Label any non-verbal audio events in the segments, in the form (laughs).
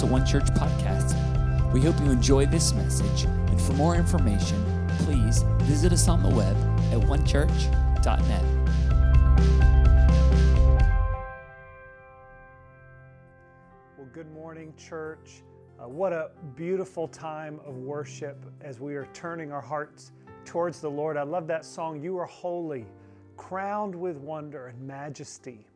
to One Church Podcast. We hope you enjoy this message, and for more information, please visit us on the web at onechurch.net. Well, good morning, church. Uh, what a beautiful time of worship as we are turning our hearts towards the Lord. I love that song, You Are Holy, crowned with wonder and majesty.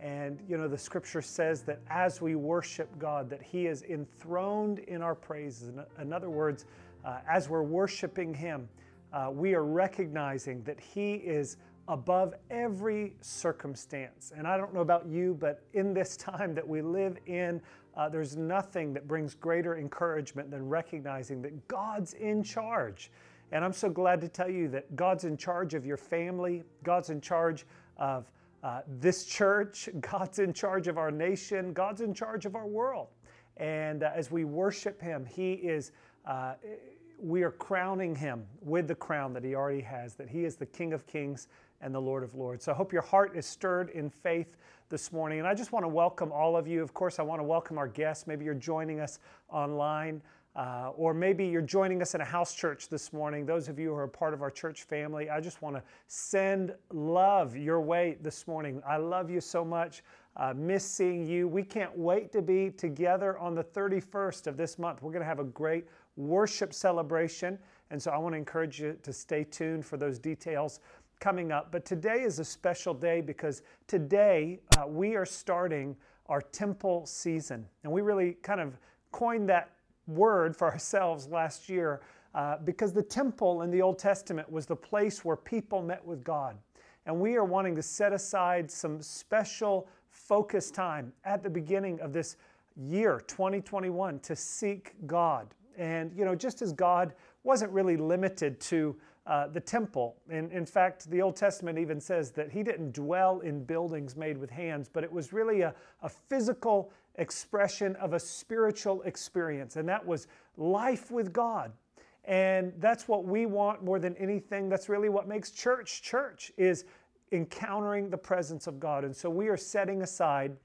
And you know, the scripture says that as we worship God, that He is enthroned in our praises. In other words, uh, as we're worshiping Him, uh, we are recognizing that He is above every circumstance. And I don't know about you, but in this time that we live in, uh, there's nothing that brings greater encouragement than recognizing that God's in charge. And I'm so glad to tell you that God's in charge of your family, God's in charge of uh, this church, (laughs) God's in charge of our nation, God's in charge of our world. And uh, as we worship Him, He is, uh, we are crowning Him with the crown that He already has, that He is the King of Kings and the Lord of Lords. So I hope your heart is stirred in faith this morning. And I just want to welcome all of you. Of course, I want to welcome our guests. Maybe you're joining us online. Uh, or maybe you're joining us in a house church this morning. Those of you who are part of our church family, I just want to send love your way this morning. I love you so much. Uh, miss seeing you. We can't wait to be together on the 31st of this month. We're going to have a great worship celebration. And so I want to encourage you to stay tuned for those details coming up. But today is a special day because today uh, we are starting our temple season. And we really kind of coined that word for ourselves last year uh, because the temple in the Old Testament was the place where people met with God. And we are wanting to set aside some special focus time at the beginning of this year, 2021, to seek God. And, you know, just as God wasn't really limited to uh, the temple. In, in fact, the Old Testament even says that he didn't dwell in buildings made with hands, but it was really a, a physical expression of a spiritual experience, and that was life with God. And that's what we want more than anything. That's really what makes church church is encountering the presence of God. And so we are setting aside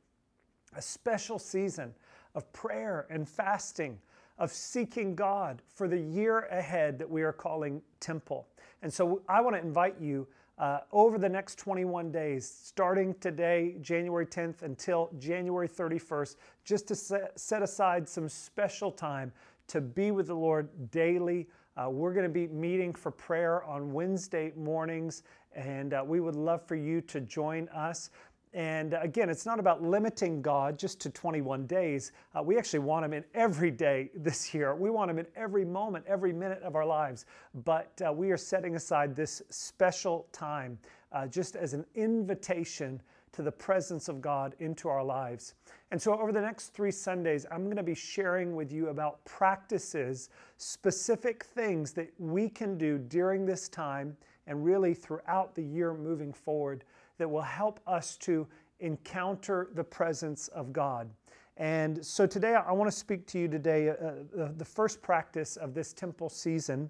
a special season of prayer and fasting, of seeking God for the year ahead that we are calling temple. And so I want to invite you uh, over the next 21 days, starting today, January 10th, until January 31st, just to set, set aside some special time to be with the Lord daily. Uh, we're going to be meeting for prayer on Wednesday mornings, and uh, we would love for you to join us. And uh, again, it's not about limiting God just to 21 days. Uh, we actually want Him in every day (laughs) this year. We want Him in every moment, every minute of our lives. But uh, we are setting aside this special time uh, just as an invitation to the presence of God into our lives. And so, over the next three Sundays, I'm going to be sharing with you about practices, specific things that we can do during this time and really throughout the year moving forward that will help us to encounter the presence of God. And so today I want to speak to you today, uh, the first practice of this temple season.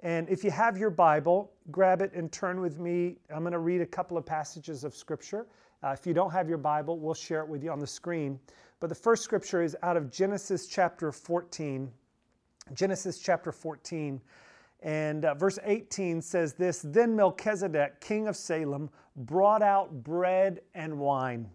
And if you have your Bible, grab it and turn with me. I'm going to read a couple of passages of Scripture. Uh, if you don't have your Bible, we'll share it with you on the screen. But the first Scripture is out of Genesis chapter 14. Genesis chapter 14. And uh, verse 18 says this Then Melchizedek, king of Salem, brought out bread and wine.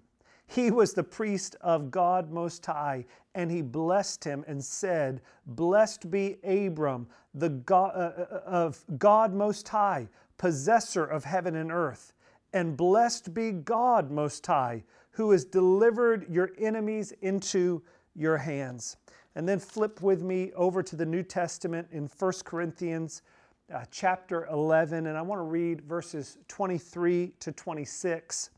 He was the priest of God Most High, and he blessed him and said, Blessed be Abram, the God, uh, uh, of God Most High, possessor of heaven and earth. And blessed be God Most High, who has delivered your enemies into your hands. And then flip with me over to the New Testament in 1 Corinthians uh, chapter 11, and I want to read verses 23 to 26.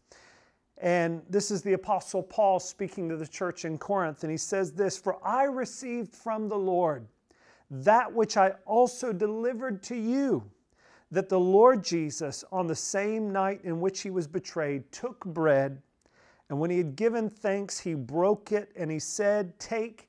And this is the Apostle Paul speaking to the church in Corinth, and he says this For I received from the Lord that which I also delivered to you, that the Lord Jesus, on the same night in which he was betrayed, took bread, and when he had given thanks, he broke it, and he said, Take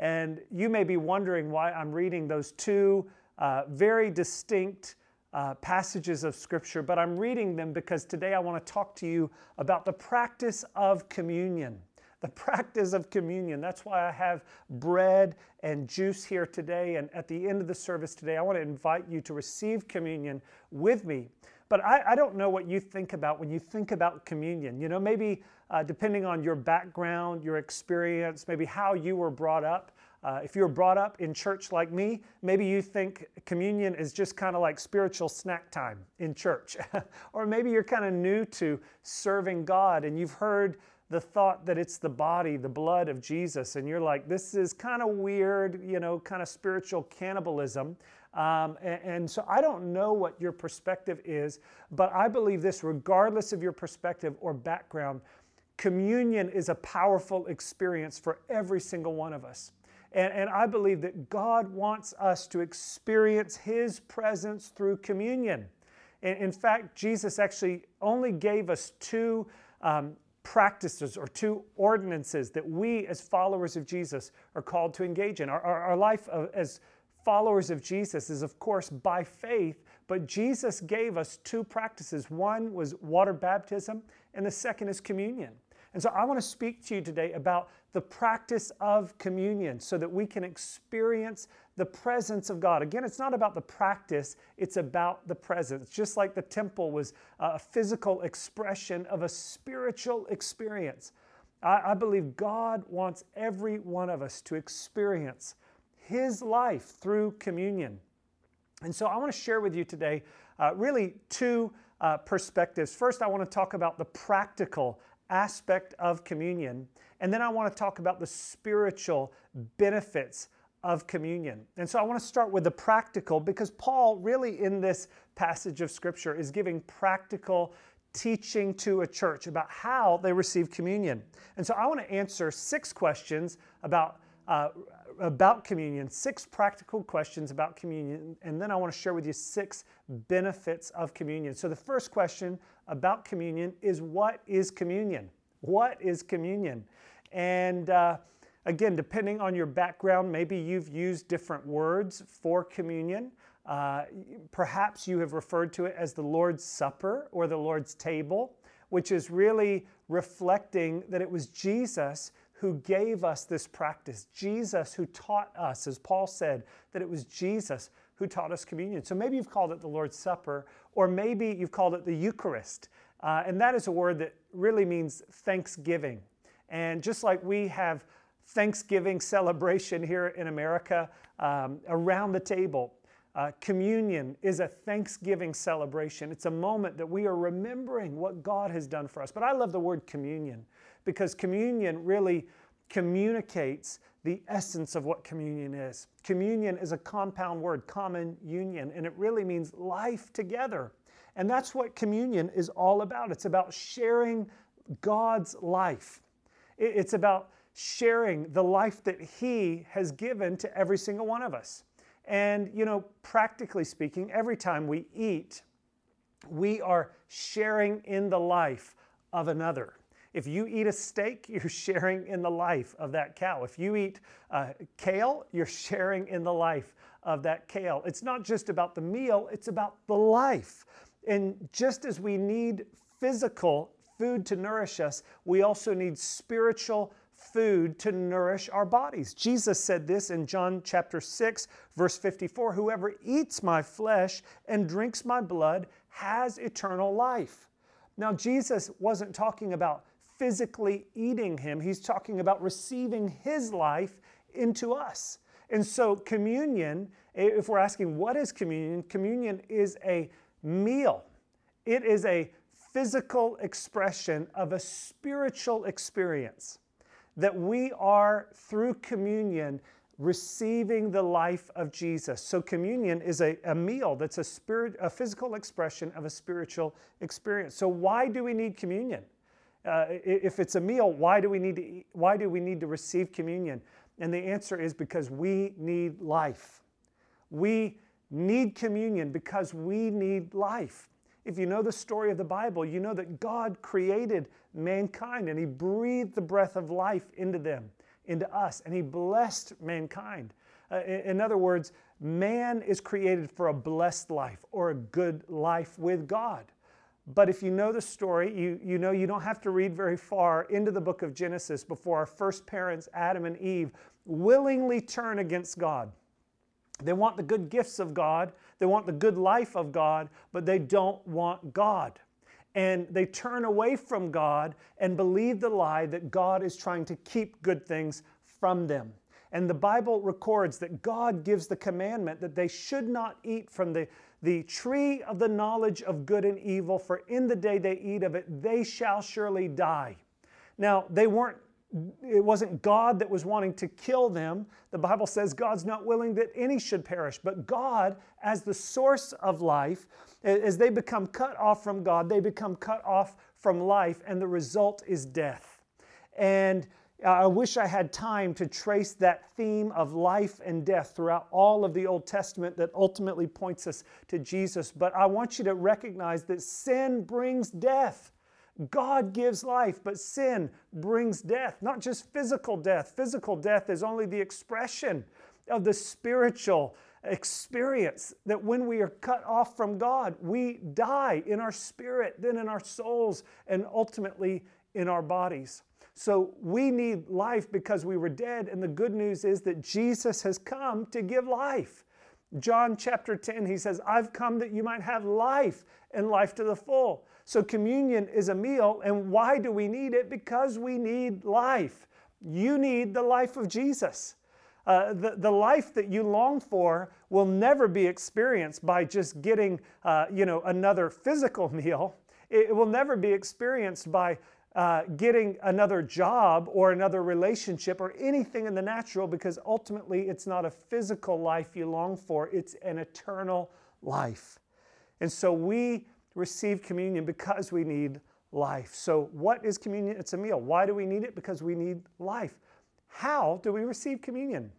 And you may be wondering why I'm reading those two uh, very distinct uh, passages of Scripture, but I'm reading them because today I want to talk to you about the practice of communion. The practice of communion. That's why I have bread and juice here today. And at the end of the service today, I want to invite you to receive communion with me. But I, I don't know what you think about when you think about communion. You know, maybe uh, depending on your background, your experience, maybe how you were brought up. Uh, if you were brought up in church like me, maybe you think communion is just kind of like spiritual snack time in church. (laughs) or maybe you're kind of new to serving God and you've heard the thought that it's the body, the blood of Jesus, and you're like, this is kind of weird, you know, kind of spiritual cannibalism. Um, and, and, so I don't know what your perspective is, but I believe this, regardless of your perspective or background, communion is a powerful experience for every single one of us. And, and I believe that God wants us to experience His presence through communion. In, in fact, Jesus actually only gave us two um, practices or two ordinances that we, as followers of Jesus, are called to engage in. Our, our, our life of, as followers of Jesus is, of course, by faith, but Jesus gave us two practices. One was water baptism, and the second is communion. And so I want to speak to you today about the practice of communion so that we can experience the presence of God. Again, it's not about the practice, it's about the presence. Just like the temple was uh, a physical expression of a spiritual experience. I, I believe God wants every one of us to experience His life through communion. And so I want to share with you today uh, really two uh, perspectives. First, I want to talk about the practical aspect of communion. And then I want to talk about the spiritual benefits of communion. And so I want to start with the practical because Paul, really, in this passage of Scripture, is giving practical teaching to a church about how they receive communion. And so I want to answer six questions about. Uh, about communion, six practical questions about communion, and then I want to share with you six benefits of communion. So, the first question about communion is what is communion? What is communion? And uh, again, depending on your background, maybe you've used different words for communion. Uh, perhaps you have referred to it as the Lord's Supper or the Lord's table, which is really reflecting that it was Jesus who gave us this practice. Jesus who taught us, as Paul said, that it was Jesus who taught us communion. So maybe you've called it the Lord's Supper, or maybe you've called it the Eucharist. Uh, and that is a word that really means thanksgiving. And just like we have Thanksgiving celebration here in America um, around the table, uh, communion is a Thanksgiving celebration. It's a moment that we are remembering what God has done for us. But I love the word communion because communion really communicates the essence of what communion is. Communion is a compound word, common union, and it really means life together. And that's what communion is all about. It's about sharing God's life, it's about sharing the life that He has given to every single one of us. And, you know, practically speaking, every time we eat, we are sharing in the life of another. If you eat a steak, (laughs) you're sharing in the life of that cow. If you eat uh, kale, you're sharing in the life of that kale. It's not just about the meal, it's about the life. And just as we need physical food to nourish us, we also need spiritual food to nourish our bodies. Jesus said this in John chapter 6, verse 54 Whoever eats my flesh and drinks my blood has eternal life. Now, Jesus wasn't talking about physically eating him, he's talking about receiving his life into us. And so, communion, if we're asking what is communion, communion is a meal, it is a physical expression of a spiritual experience that we are, through communion, receiving the life of Jesus. So communion is a, a meal that's a spirit, a physical expression of a spiritual experience. So why do we need communion? Uh, if it's a meal, why do we need to eat, why do we need to receive communion? And the answer is because we need life. We need communion because we need life. If you know the story of the Bible, you know that God created mankind and He breathed the breath of life into them, into us, and He blessed mankind. Uh, in other words, man is created for a blessed life or a good life with God. But if you know the story, you, you know you don't have to read very far into the book of Genesis before our first parents, Adam and Eve, willingly turn against God. They want the good gifts of God, they want the good life of God, but they don't want God. And they turn away from God and believe the lie that God is trying to keep good things from them. And the Bible records that God gives the commandment that they should not eat from the, the tree of the knowledge of good and evil, for in the day they eat of it, they shall surely die. Now, they weren't it wasn't God that was wanting to kill them. The Bible says God's not willing that any should perish, but God, as the source of life, as they become cut off from God, they become cut off from life, and the result is death. And Uh, I wish I had time to trace that theme of life and death throughout all of the Old Testament that ultimately points us to Jesus. But I want you to recognize that sin brings death. God gives life, but sin brings death, not just physical death. Physical death is only the expression of the spiritual experience that when we are cut off from God, we die in our spirit, then in our souls, and ultimately in our bodies. So we need life because we were dead, and the good news is that Jesus has come to give life. John chapter 10, he says, I've come that you might have life and life to the full. So, communion is a meal, and why do we need it? Because we need life. You need the life of Jesus. Uh, the, the life that you long for will never be experienced by just getting uh, you know, another physical (laughs) meal. It will never be experienced by uh, getting another job or another relationship or anything in the natural because ultimately it's not a physical life you long for, it's an eternal life. And so we receive communion because we need life. So, what is communion? It's a meal. Why do we need it? Because we need life. How do we receive communion?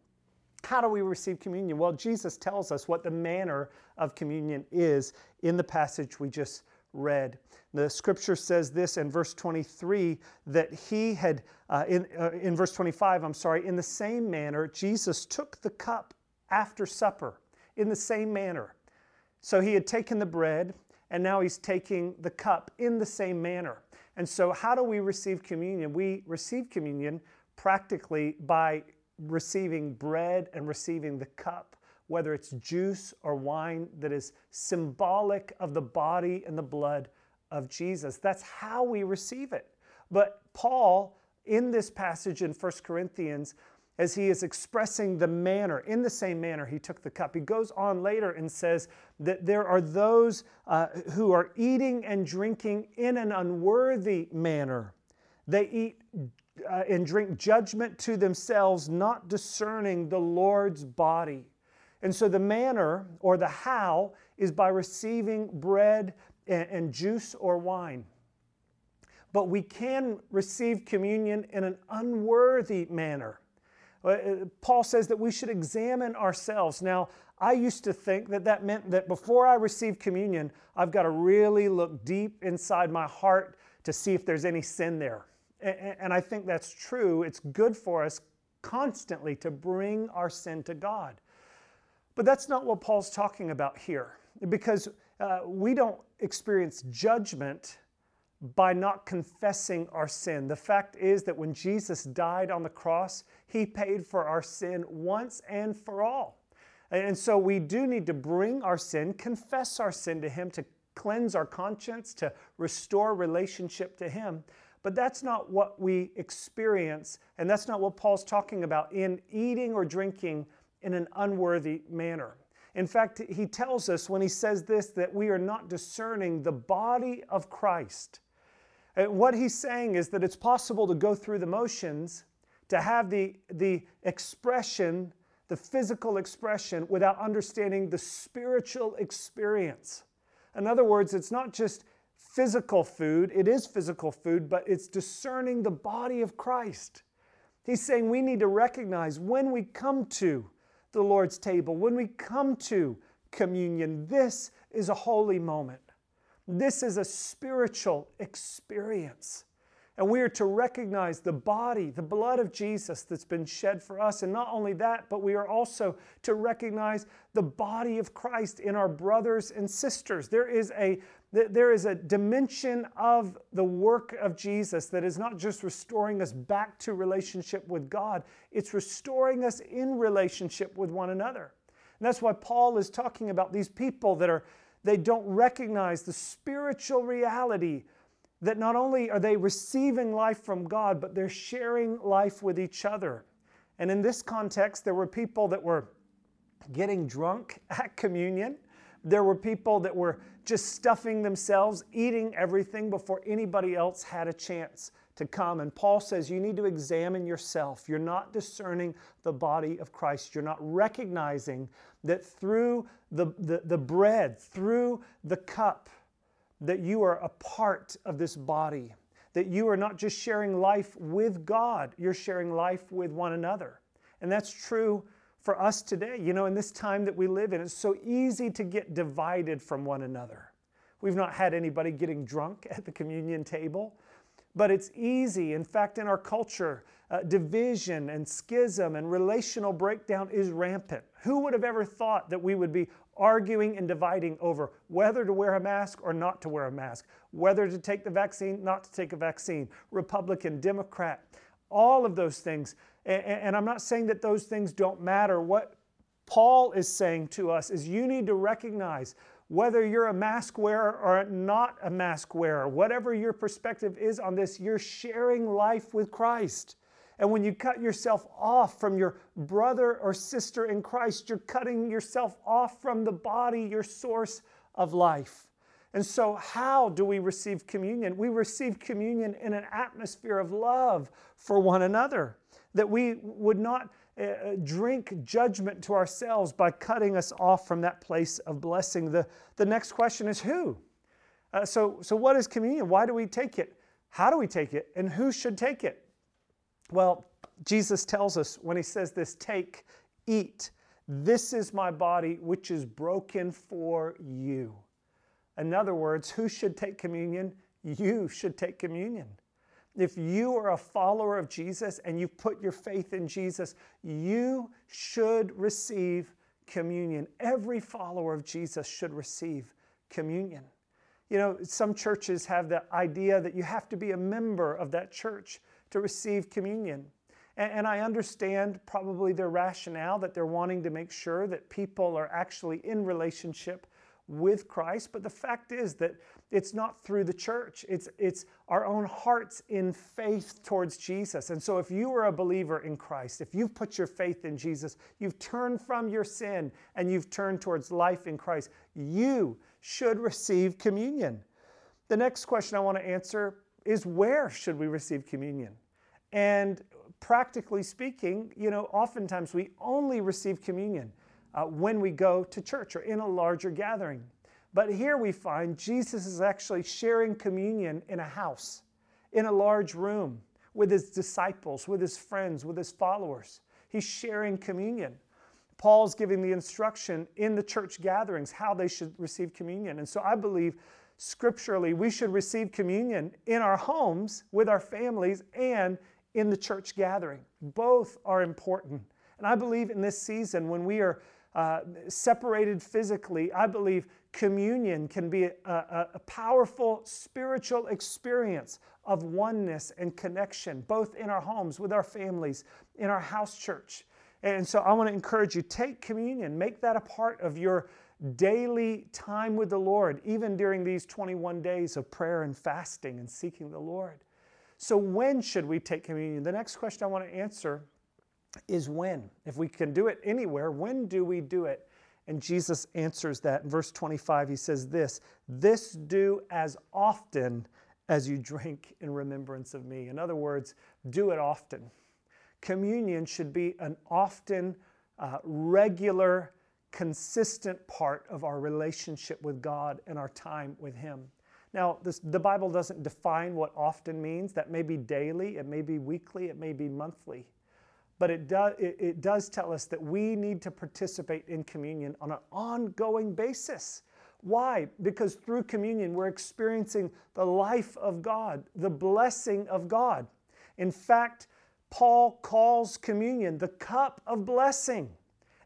How do we receive communion? Well, Jesus tells us what the manner of communion is in the passage we just read. The scripture says this in verse 23 that he had, uh, in, uh, in verse 25, I'm sorry, in the same manner, Jesus took the cup after supper, in the same manner. So he had taken the bread and now he's taking the cup in the same manner. And so, how do we receive communion? We receive communion practically by receiving bread and receiving the cup, whether it's juice or wine that is symbolic of the body and the blood of Jesus. That's how we receive it. But Paul, in this passage in 1 Corinthians, as he is expressing the manner, in the same manner he took the cup. He goes on later and says that there are those uh, who are eating and drinking in an unworthy manner. They eat uh, and drink judgment to themselves, not discerning the Lord's body. And so the manner or the how is by receiving bread and, and juice or wine. But we can receive communion in an unworthy manner. Uh, Paul says that we should examine ourselves. Now, I used to think that that meant that before I receive communion, I've got to really look deep inside my heart to see if there's any sin there. And I think that's true. It's good for us constantly to bring our sin to God. But that's not what Paul's talking about here, because uh, we don't experience judgment by not confessing our sin. The fact is that when Jesus died on the cross, he paid for our sin once and for all. And so we do need to bring our sin, confess our sin to him to cleanse our conscience, to restore relationship to him. But that's not what we experience, and that's not what Paul's talking about in eating or drinking in an unworthy manner. In fact, he tells us when he says this that we are not discerning the body of Christ. Uh, what he's saying is that it's possible to go through the motions, to have the, the expression, the physical expression, without understanding the spiritual experience. In other words, it's not just physical food. It is physical food, but it's discerning the body of Christ. He's saying we need to recognize when we come to the Lord's table, when we come to communion, this is a holy moment. This is a spiritual experience. And we are to recognize the body, the blood of Jesus that's been shed for us. And not only that, but we are also to recognize the body of Christ in our brothers and sisters. There is a there is a dimension of the work of Jesus that is not just restoring us back to relationship with God, it's restoring us in relationship with one another. And that's why Paul is talking about these people that are they don't recognize the spiritual reality that not only are they receiving life from God, but they're sharing life with each other. And in this context, there were people that were getting drunk (laughs) at communion. There were people that were just stuffing themselves, eating everything before anybody else had a chance to come. And Paul says you need to examine yourself. You're not discerning the body of Christ. You're not recognizing that through the, the, the bread, through the cup, that you are a part of this body, that you are not just sharing life with God, you're sharing life with one another. And that's true for us today. You know, in this time that we live in, it's so easy to get divided from one another. We've not had anybody getting drunk at the communion table, but it's easy. In fact, in our culture, uh, division and schism and relational breakdown is rampant. Who would have ever thought that we would be arguing and dividing over whether to wear a mask or not to wear a mask, whether to take the vaccine, not to take a vaccine, Republican, Democrat, all of those things. And, and I'm not saying that those things don't matter. What Paul is saying to us is you need to recognize whether you're a mask wearer or not a mask wearer, whatever your perspective is on this, you're sharing life with Christ. And when you cut yourself off from your brother or sister in Christ, you're cutting yourself off from the body, your source of life. And so, how do we receive communion? We receive communion in an atmosphere of love for one another, that we would not uh, drink judgment to ourselves by cutting us off from that place of blessing. The, the next question is who? Uh, so, so, what is communion? Why do we take it? How do we take it? And who should take it? Well, Jesus tells us when he says this take, eat. This is my body, which is broken for you. In other words, who should take communion? You should take communion. If you are a follower of Jesus and you've put your faith in Jesus, you should receive communion. Every follower of Jesus should receive communion. You know, some churches have the idea that you have to be a member of that church to receive communion. And, and, I understand probably their rationale that they're wanting to make sure that people are actually in relationship with Christ. But the fact is that it's not through the church, it's, it's our own hearts in faith towards Jesus. And so if you are a believer in Christ, if you've put your faith in Jesus, you've turned from your sin and you've turned towards life in Christ, you should receive communion. The next question I want to answer is where should we receive communion? And practically speaking, you know, oftentimes we only receive communion uh, when we go to church or in a larger gathering. But here we find Jesus is actually sharing communion in a house, in a large room, with his disciples, with his friends, with his followers. He's sharing communion. Paul's giving the instruction in the church gatherings how they should receive communion. And so I believe scripturally we should receive communion in our homes with our families and in the church gathering. Both are important. And I believe in this season when we are uh, separated physically, I believe communion can be a, a, a, powerful spiritual experience of oneness and connection, both in our homes, with our families, in our house church. And so I want to encourage you take communion, make that a part of your daily time with the Lord, even during these 21 days of prayer and fasting and seeking the Lord. So, when should we take communion? The next question I want to answer is when. If we can do it anywhere, when do we do it? And Jesus answers that in verse 25. He says, This, this do as often as you drink in remembrance of me. In other words, do it often. Communion should be an often, uh, regular, consistent part of our relationship with God and our time with Him. Now, this, the Bible doesn't define what often means. That may be daily, it may be weekly, it may be monthly. But it, do, it, it does tell us that we need to participate in communion on an ongoing basis. Why? Because through communion, we're experiencing the life of God, the blessing of God. In fact, Paul calls communion the cup of blessing.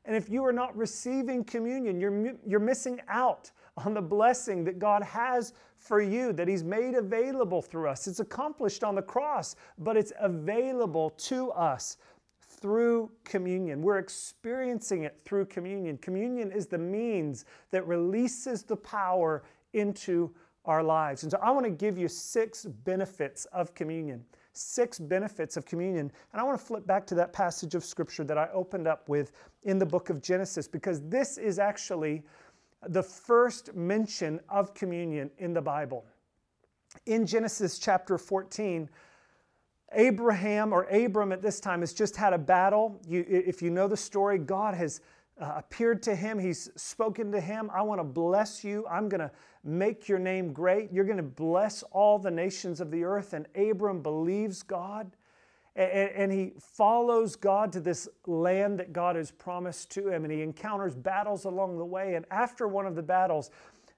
And if you are not receiving communion, you're, you're missing out on the blessing that God has for you, that He's made available through us. It's accomplished on the cross, but it's available to us through communion. We're experiencing it through communion. Communion is the means that releases the power into our lives. And so I want to give you six benefits of communion. Six benefits of communion. And I want to flip back to that passage of scripture that I opened up with in the book of Genesis because this is actually the first mention of communion in the Bible. In Genesis chapter 14, Abraham or Abram at this time has just had a battle. You, if you know the story, God has uh, appeared to him. He's spoken to him. I want to bless you. I'm going to make your name great. You're going to bless all the nations of the earth. And Abram believes God. And, and he follows God to this land that God has promised to him. And he encounters battles along the way. And after one of the battles,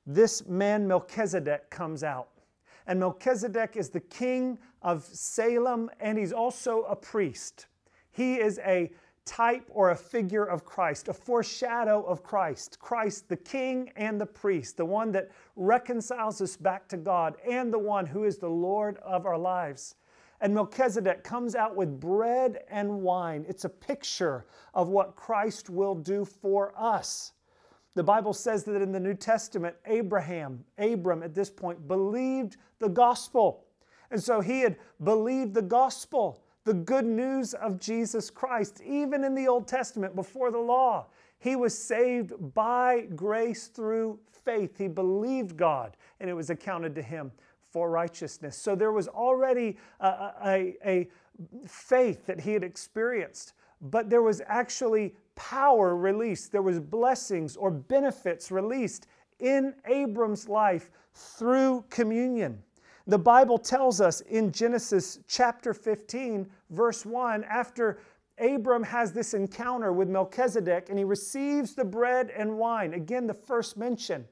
this man Melchizedek comes out. And Melchizedek is the king of Salem, and he's also a priest. He is a type or a figure of Christ, a foreshadow of Christ. Christ, the king and the priest, the one that reconciles us back to God, and the one who is the Lord of our lives. And Melchizedek comes out with bread and wine. It's a picture of what Christ will do for us. The Bible says that in the New Testament, Abraham, Abram at this point, believed the gospel. And so he had believed the gospel, the good news of Jesus Christ, even in the Old Testament before the law. He was saved by grace through faith. He believed God, and it was accounted to him for righteousness. So there was already a, a, a faith that he had experienced, but there was actually power released, there was blessings or benefits released in Abram's life through communion. The Bible tells us in Genesis chapter 15, verse 1, after Abram has this encounter with Melchizedek and he receives the bread and wine, again, the first mention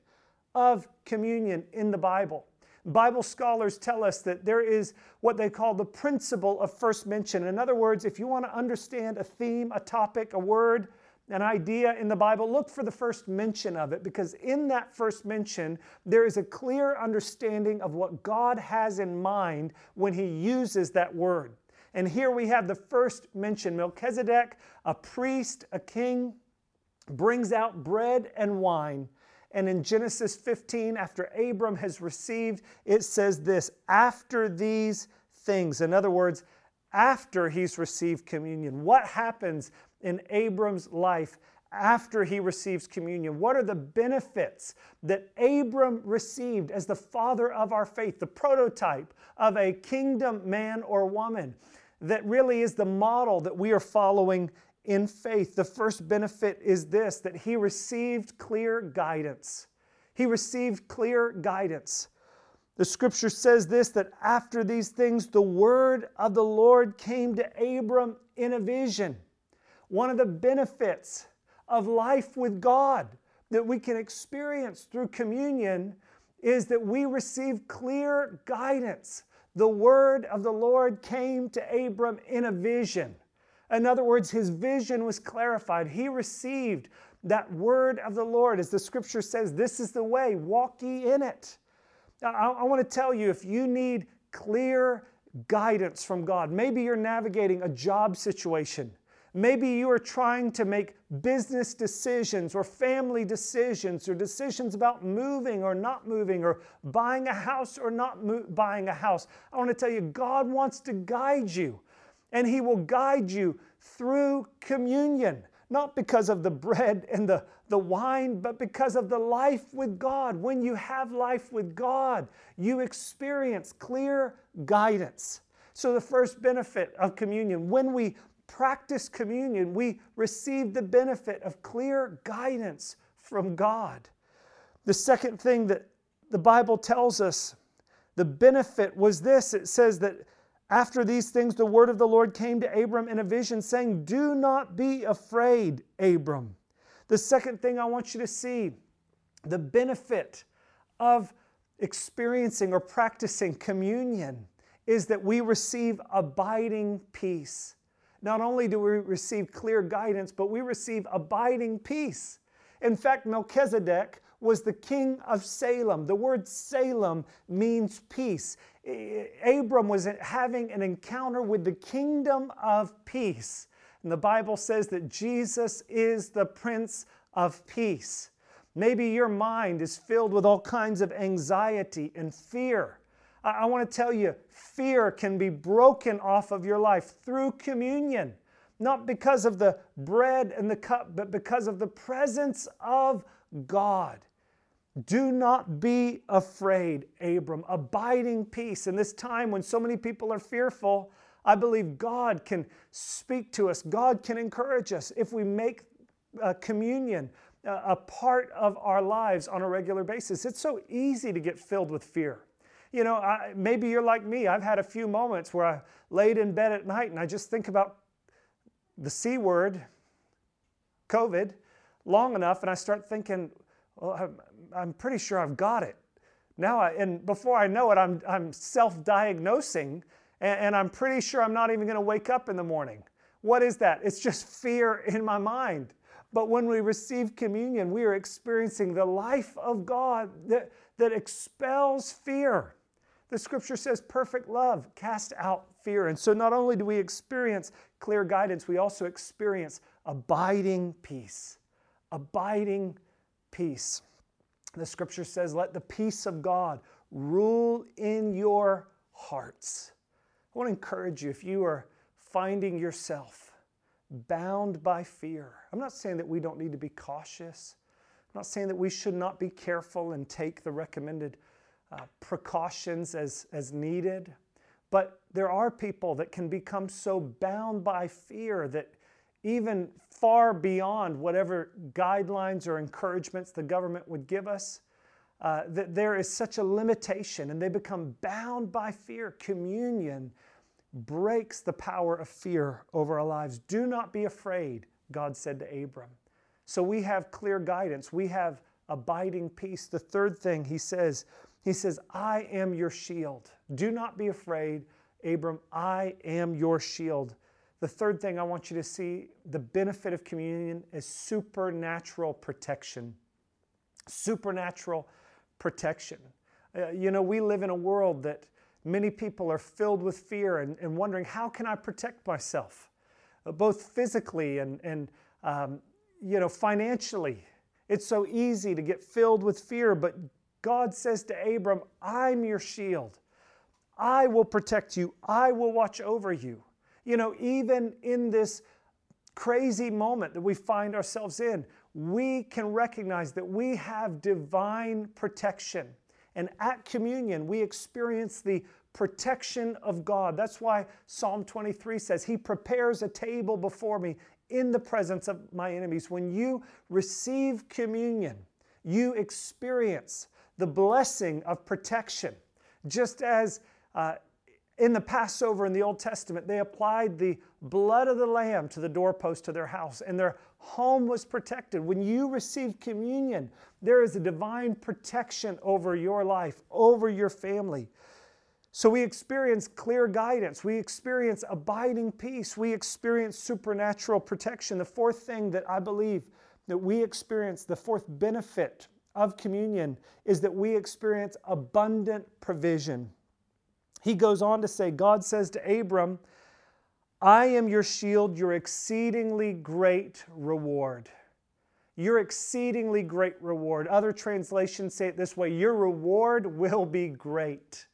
of communion in the Bible. Bible scholars tell us that there is what they call the principle of first mention. In other words, if you want to understand a theme, a topic, a word, an idea in the Bible, look for the first mention of it because in that first mention, there is a clear understanding of what God has in mind when He uses that word. And here we have the first mention Melchizedek, a priest, a king, brings out bread and wine and in Genesis 15, after Abram has received, it says this after these things. In other words, after he's received communion. What happens in Abram's life after he receives communion? What are the benefits that Abram received as the father of our faith, the prototype of a kingdom man or woman that really is the model that we are following in faith. The first benefit is this that he received clear guidance. He received clear guidance. The scripture says this that after these things, the word of the Lord came to Abram in a vision. One of the benefits of life with God that we can experience through communion is that we receive clear guidance. The word of the Lord came to Abram in a vision. In other words, his vision was clarified. He received that word of the Lord. As the scripture says, this is the way, walk ye in it. I, I want to tell you if you need clear guidance from God, maybe you're navigating a job situation. Maybe you are trying to make business decisions or family decisions or decisions about moving or not moving or buying a house or not mo- buying a house. I want to tell you, God wants to guide you and He will guide you through communion, not because of the bread and the, the wine, but because of the life with God. When you have life with God, you experience clear guidance. So, the first benefit of communion, when we practice communion, we receive the benefit of clear guidance from God. The second thing that the Bible tells us The benefit was this it says that after these things, the word of the Lord came to Abram in a vision, saying, Do not be afraid, Abram. The second thing I want you to see the benefit of experiencing or practicing communion is that we receive abiding peace. Not only do we receive clear guidance, but we receive abiding peace. In fact, Melchizedek was the king of Salem. The word Salem means peace. Abram was having an encounter with the kingdom of peace. And the Bible says that Jesus is the Prince of Peace. Maybe your mind is filled with all kinds of anxiety and fear. I, I want to tell you, fear can be broken off of your life through communion, not because of the bread and the cup, but because of the presence of God. Do not be afraid, Abram. Abiding peace. In this time when so many people are fearful, I believe God can speak to us. God can encourage us if we make uh, communion a part of our lives on a regular basis. It's so easy to get filled with fear. You know, I, maybe you're like me. I've had a few moments where I laid in bed at night and I just think about the C word, COVID, long enough, and I start thinking, well, I'm, pretty sure I've got it. Now, I, and before I know it, I'm, I'm self diagnosing, and, and I'm pretty sure I'm not even going to wake up in the morning. What is that? It's just fear in my mind. But when we receive communion, we are experiencing the life of God that, that expels fear. The scripture says perfect love cast out fear. And so not only do we experience clear guidance, we also experience abiding peace. Abiding peace. The scripture says, Let the peace of God rule in your hearts. I want to encourage you if you are finding yourself bound by fear. I'm not saying that we don't need to be cautious. I'm not saying that we should not be careful and take the recommended uh, precautions as, as needed. But there are people that can become so bound by fear that even far beyond whatever guidelines or encouragements the government would give us, uh, that there is such a limitation and they become bound by fear. Communion breaks the power of fear over our lives. Do not be afraid, God said to Abram. So we have clear guidance, we have abiding peace. The third thing he says, he says, I am your shield. Do not be afraid, Abram. I am your shield. The third thing I want you to see the benefit of communion is supernatural protection. Supernatural protection. Uh, you know, we live in a world that Many people are filled with fear and, and wondering, how can I protect myself? Uh, both physically and, and um, you know, financially. It's so easy to get filled with fear, but God says to Abram, I'm your shield. I will protect you. I will watch over you. You know, even in this crazy moment that we find ourselves in, we can recognize that we have divine protection. And at communion, we experience the protection of God. That's why Psalm 23 says, He prepares a table before me in the presence of my enemies. When you receive communion, you experience the blessing of protection. Just as uh, in the Passover in the Old Testament, they applied the blood of the Lamb to the doorpost of their house, and their home was protected. When you receive communion, there is a divine protection over your life, over your family. So we experience clear guidance. We experience abiding peace. We experience supernatural protection. The fourth thing that I believe that we experience, the fourth benefit of communion, is that we experience abundant provision. He goes on to say, God says to Abram, I am your shield, your exceedingly great reward. Your exceedingly great reward. Other translations say it this way Your reward will be great.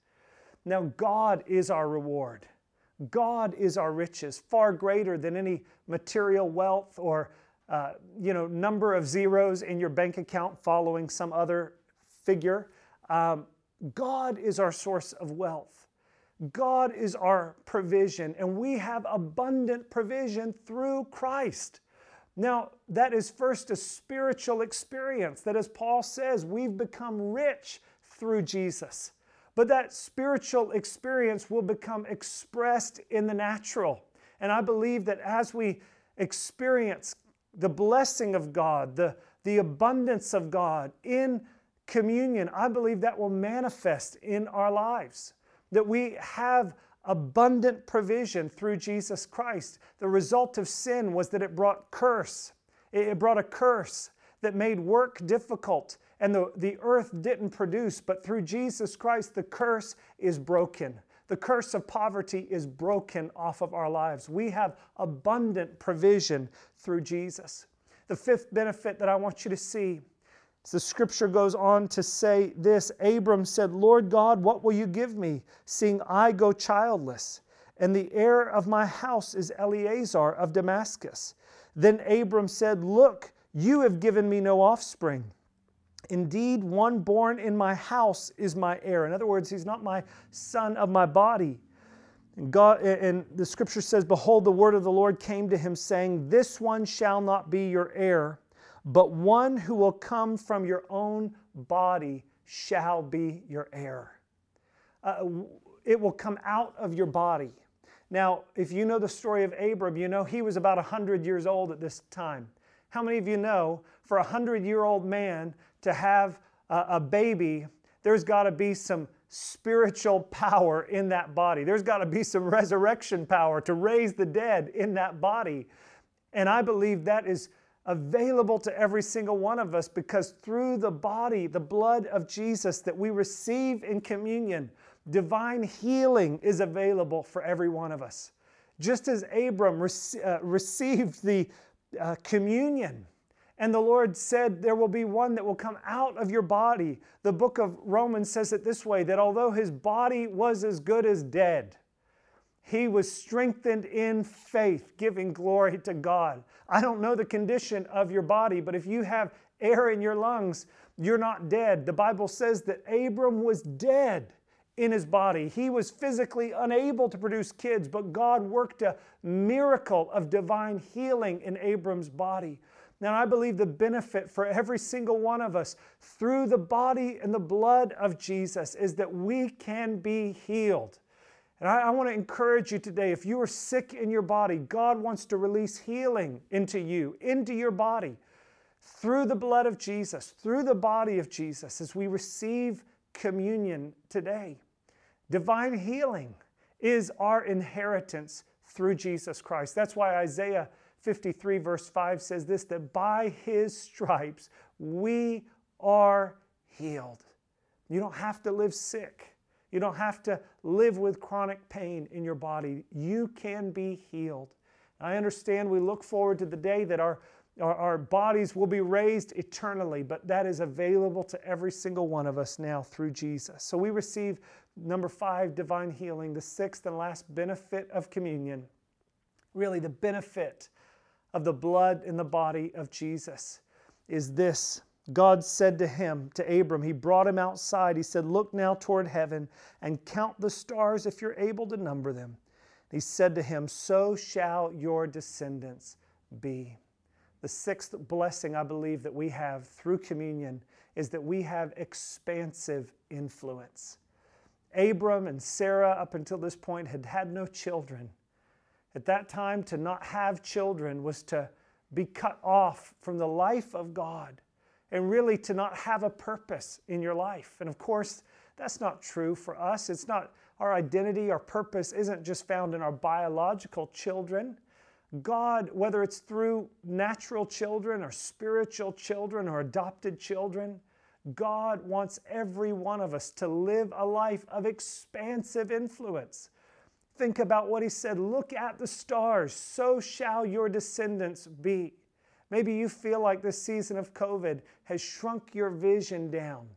Now, God is our reward. God is our riches, far greater than any material wealth or uh, you know number of zeros in your bank account following some other figure. Um, God is our source of wealth. God is our provision, and we have abundant provision through Christ. Now, that is first a spiritual experience that, as Paul says, we've become rich through Jesus. but that spiritual experience will become expressed in the natural. And I believe that as we experience the blessing of God, the, the abundance of God in communion, I believe that will manifest in our lives. That we have abundant provision through Jesus Christ. The result of sin was that it brought curse. It brought a curse that made work difficult and the, the earth didn't produce. But through Jesus Christ, the curse is broken. The curse of poverty is broken off of our lives. We have abundant provision through Jesus. The fifth benefit that I want you to see the scripture goes on to say this Abram said, Lord God, what will you give me, seeing I go childless? And the heir of my house is Eliezer of Damascus. Then Abram said, Look, you have given me no offspring. Indeed, one born in my house is my heir. In other words, he's not my son of my body. And, God, and the scripture says, Behold, the word of the Lord came to him, saying, This one shall not be your heir, but one who will come from your own body shall be your heir. Uh, it will come out of your body. Now, if you know the story of Abram, you know he was about 100 years old at this time. How many of you know for a 100 year old man to have a, a baby, there's got to be some spiritual power in that body. There's got to be some resurrection power to raise the dead in that body. And I believe that is available to every single one of us because through the body, the blood of Jesus that we receive in communion, divine healing is available for every one of us. Just as Abram uh, received the uh, communion, and the Lord said, There will be one that will come out of your body. The book of Romans says it this way that although his body was as good as dead, he was strengthened in faith, giving glory to God. I don't know the condition of your body, but if you have air in your lungs, you're not dead. The Bible says that Abram was dead in his body. He was physically unable to produce kids, but God worked a miracle of divine healing in Abram's body. Now, I believe the benefit for every single one of us through the body and the blood of Jesus is that we can be healed. And I, I want to encourage you today if you are sick in your body, God wants to release healing into you, into your body, through the blood of Jesus, through the body of Jesus, as we receive communion today. Divine healing is our inheritance through Jesus Christ. That's why Isaiah 53, verse 5 says this that by his stripes we are healed. You don't have to live sick. You don't have to live with chronic pain in your body. You can be healed. I understand we look forward to the day that our, our, our, bodies will be raised eternally, but that is available to every single one of us now through Jesus. So we receive number five, divine healing, the sixth and last benefit of communion. Really, the benefit of the blood in the body of Jesus is this God said to him, to Abram, he brought him outside. He said, Look now toward heaven and count the stars if you're able to number them. He said to him, So shall your descendants be. The sixth blessing I believe that we have through communion is that we have expansive influence. Abram and Sarah, up until this point, had had no children. At that time, to not have children was to be cut off from the life of God and really to not have a purpose in your life. And of course, that's not true for us. It's not our identity, our purpose isn't just found in our biological children. God, whether it's through natural children or spiritual children or adopted children, God wants every one of us to live a life of expansive influence. Think about what he said Look at the stars, so shall your descendants be. Maybe you feel like this season of COVID has shrunk your vision down.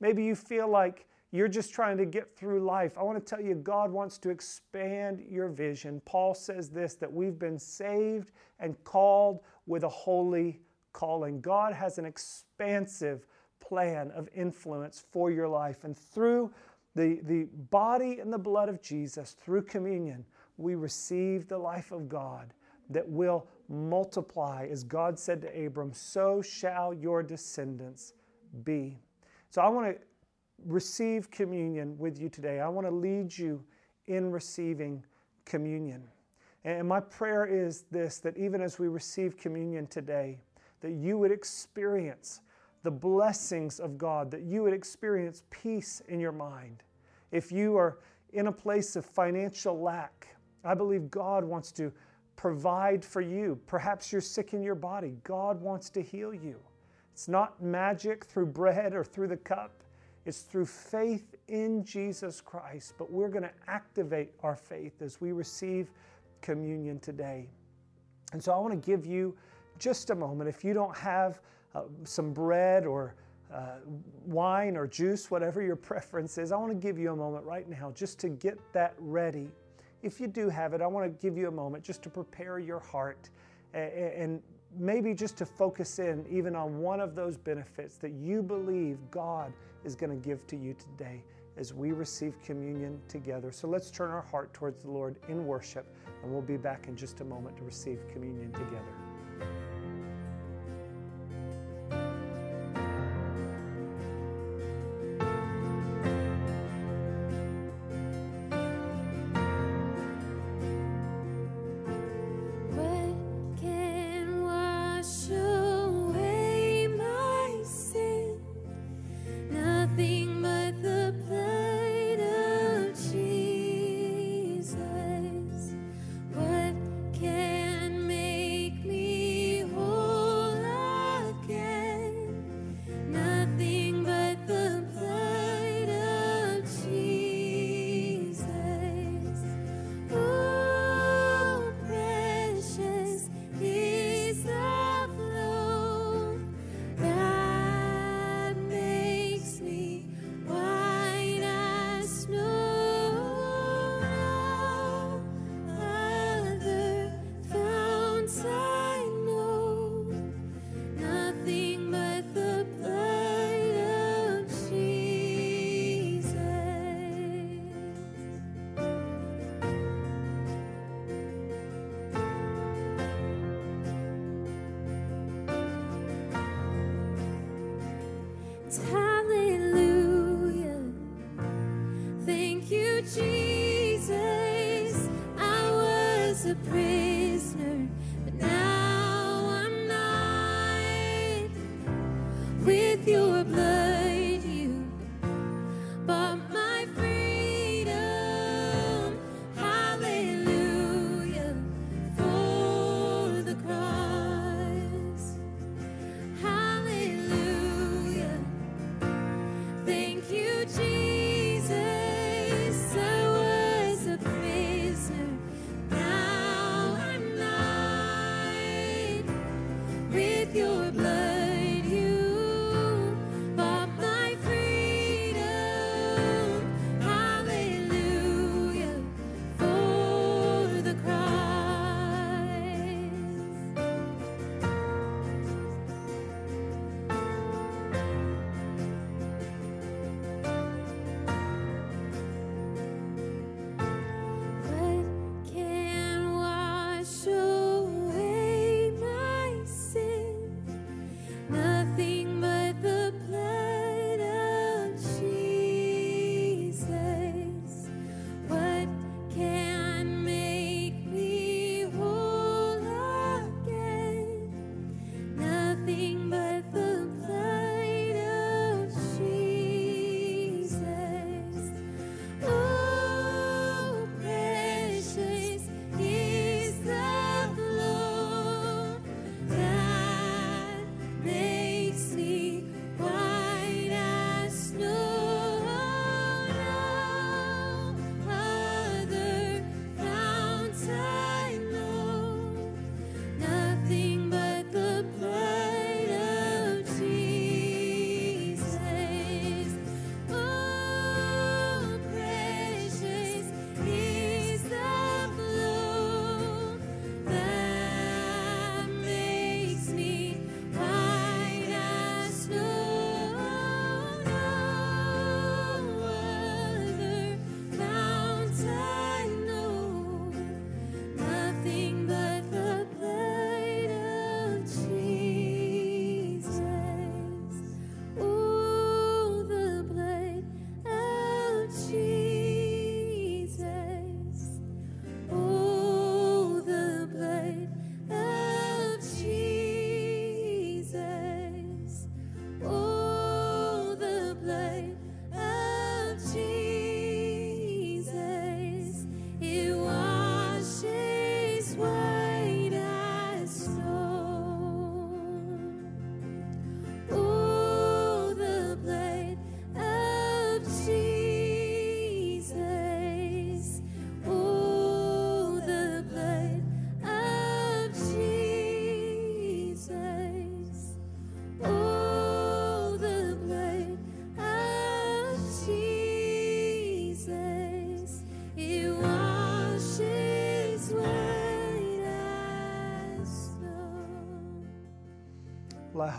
Maybe you feel like you're just trying to get through life. I want to tell you, God wants to expand your vision. Paul says this that we've been saved and called with a holy calling. God has an expansive plan of influence for your life. And through the, the body and the blood of Jesus, through communion, we receive the life of God that will multiply. As God said to Abram, so shall your descendants be. So I want to receive communion with you today. I want to lead you in receiving communion. And my prayer is this that even as we receive communion today, that you would experience the blessings of God, that you would experience peace in your mind. If you are in a place of financial lack, I believe God wants to provide for you. Perhaps you're sick in your body. God wants to heal you. It's not magic through bread or through the cup, it's through faith in Jesus Christ. But we're going to activate our faith as we receive communion today. And so I want to give you just a moment. If you don't have uh, some bread or uh, wine or juice, whatever your (laughs) preference is, I want to give you a moment right now just to get that ready. If you do have it, I want to give you a moment just to prepare your heart and maybe just to focus in even on one of those benefits that you believe God is going to give to you today as we receive communion together. So let's turn our heart towards the Lord in worship, and we'll be back in just a moment to receive communion together.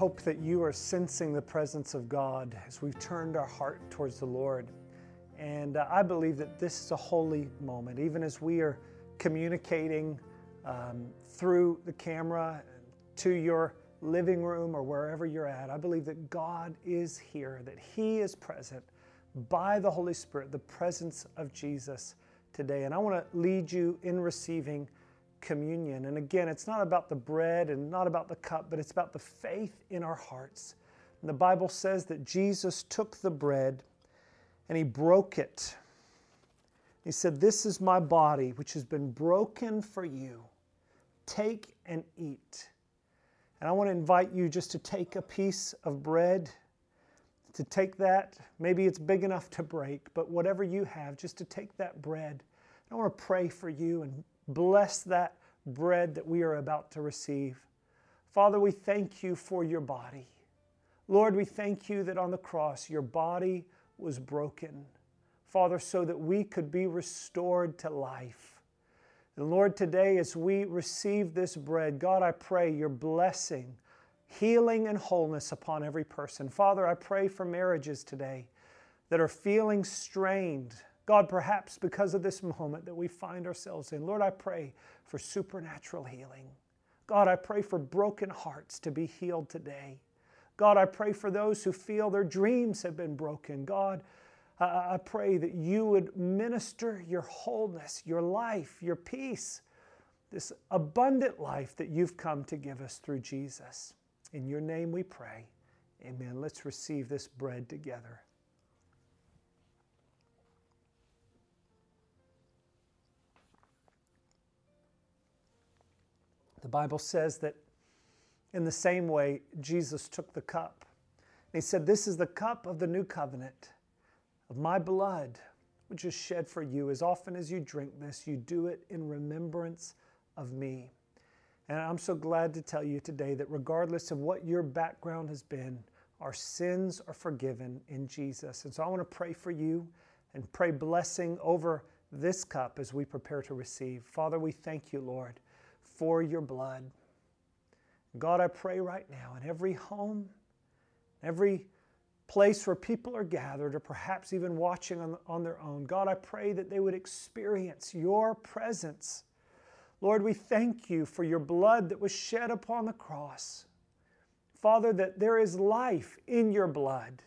Hope that you are sensing the presence of God as we've turned our heart towards the Lord. And uh, I believe that this is a holy moment, even as we are communicating um, through the camera to your living room or wherever you're at. I believe that God is here, that He is present by the Holy Spirit, the presence of Jesus today. And I want to lead you in receiving communion. And again, it's not about the bread and not about the cup, but it's about the faith in our hearts. And the Bible says that Jesus took the bread and he broke it. He said, This is my body, which has been broken for you. Take and eat. And I want to invite you just to take a piece of bread, to take that. Maybe it's big enough to break, but whatever you have, just to take that bread. I want to pray for you and Bless that bread that we are about to receive. Father, we thank you for your body. Lord, we thank you that on the cross your body was broken. Father, so that we could be restored to life. And Lord, today as we receive this bread, God, I pray your blessing, healing, and wholeness upon every person. Father, I pray for marriages today that are feeling strained God, perhaps because of this moment that we find ourselves in, Lord, I pray for supernatural healing. God, I pray for broken hearts to be healed today. God, I pray for those who feel their dreams have been broken. God, I pray that you would minister your wholeness, your life, your peace, this abundant life that you've come to give us through Jesus. In your name we pray. Amen. Let's receive this bread together. Bible says that in the same way, Jesus took the cup. And he said, This is the cup of the new covenant of my blood, which is shed for you. As often as you drink this, you do it in remembrance of me. And I'm so glad to tell you today that regardless of what your background has been, our sins are forgiven in Jesus. And so I want to pray for you and pray blessing over this cup as we prepare to receive. Father, we thank you, Lord for your blood. God, I pray right now in every home, every place where people are gathered or perhaps even watching on, on their own, God, I pray that they would experience your presence. Lord, we thank you for your blood that was shed upon the cross. Father, that there is life in your blood.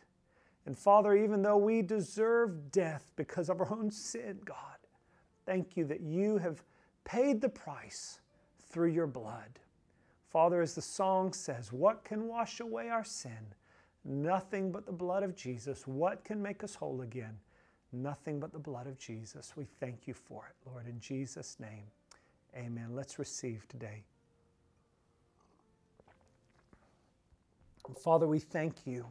And Father, even though we deserve death because of our own sin, God, thank you that you have paid the price through your blood. Father, as the song says, what can wash away our sin? Nothing but the blood of Jesus. What can make us whole again? Nothing but the blood of Jesus. We thank you for it, Lord, in Jesus' name. Amen. Let's receive today. Father, we thank you.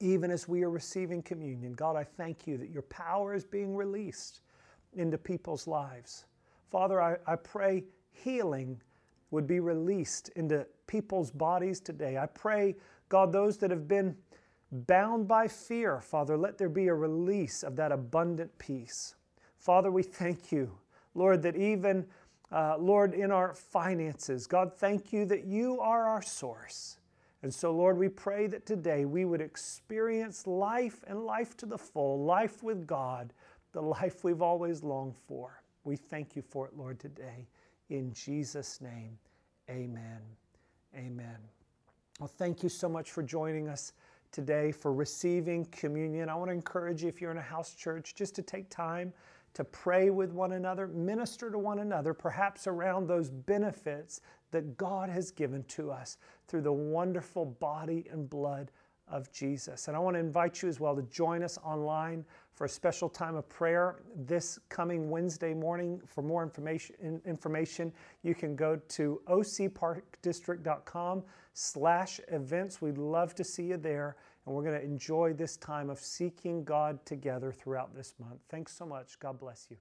Even as we are receiving communion, God, I thank you that your power is being released into people's lives. Father, I, I pray healing would be released into people's bodies today. I pray, God, those that have been bound by fear, Father, let there be a release of that abundant peace. Father, we thank you, Lord, that even, uh, Lord, in our finances, God, thank you that you are our source. And so, Lord, we pray that today we would experience life and life to the full, life with God, the life we've always longed for. We thank you for it, Lord, today. In Jesus' name, amen. Amen. Well, thank you so much for joining us today for receiving communion. I want to encourage you, if you're in a house church, just to take time to pray with one another, minister to one another, perhaps around those benefits that God has given to us through the wonderful body and blood of Jesus. And I want to invite you as well to join us online for a special time of prayer this coming Wednesday morning. For more information, information you can go to ocparkdistrict.com slash events. We'd love to see you there. And we're going to enjoy this time of seeking God together throughout this month. Thanks so much. God bless you.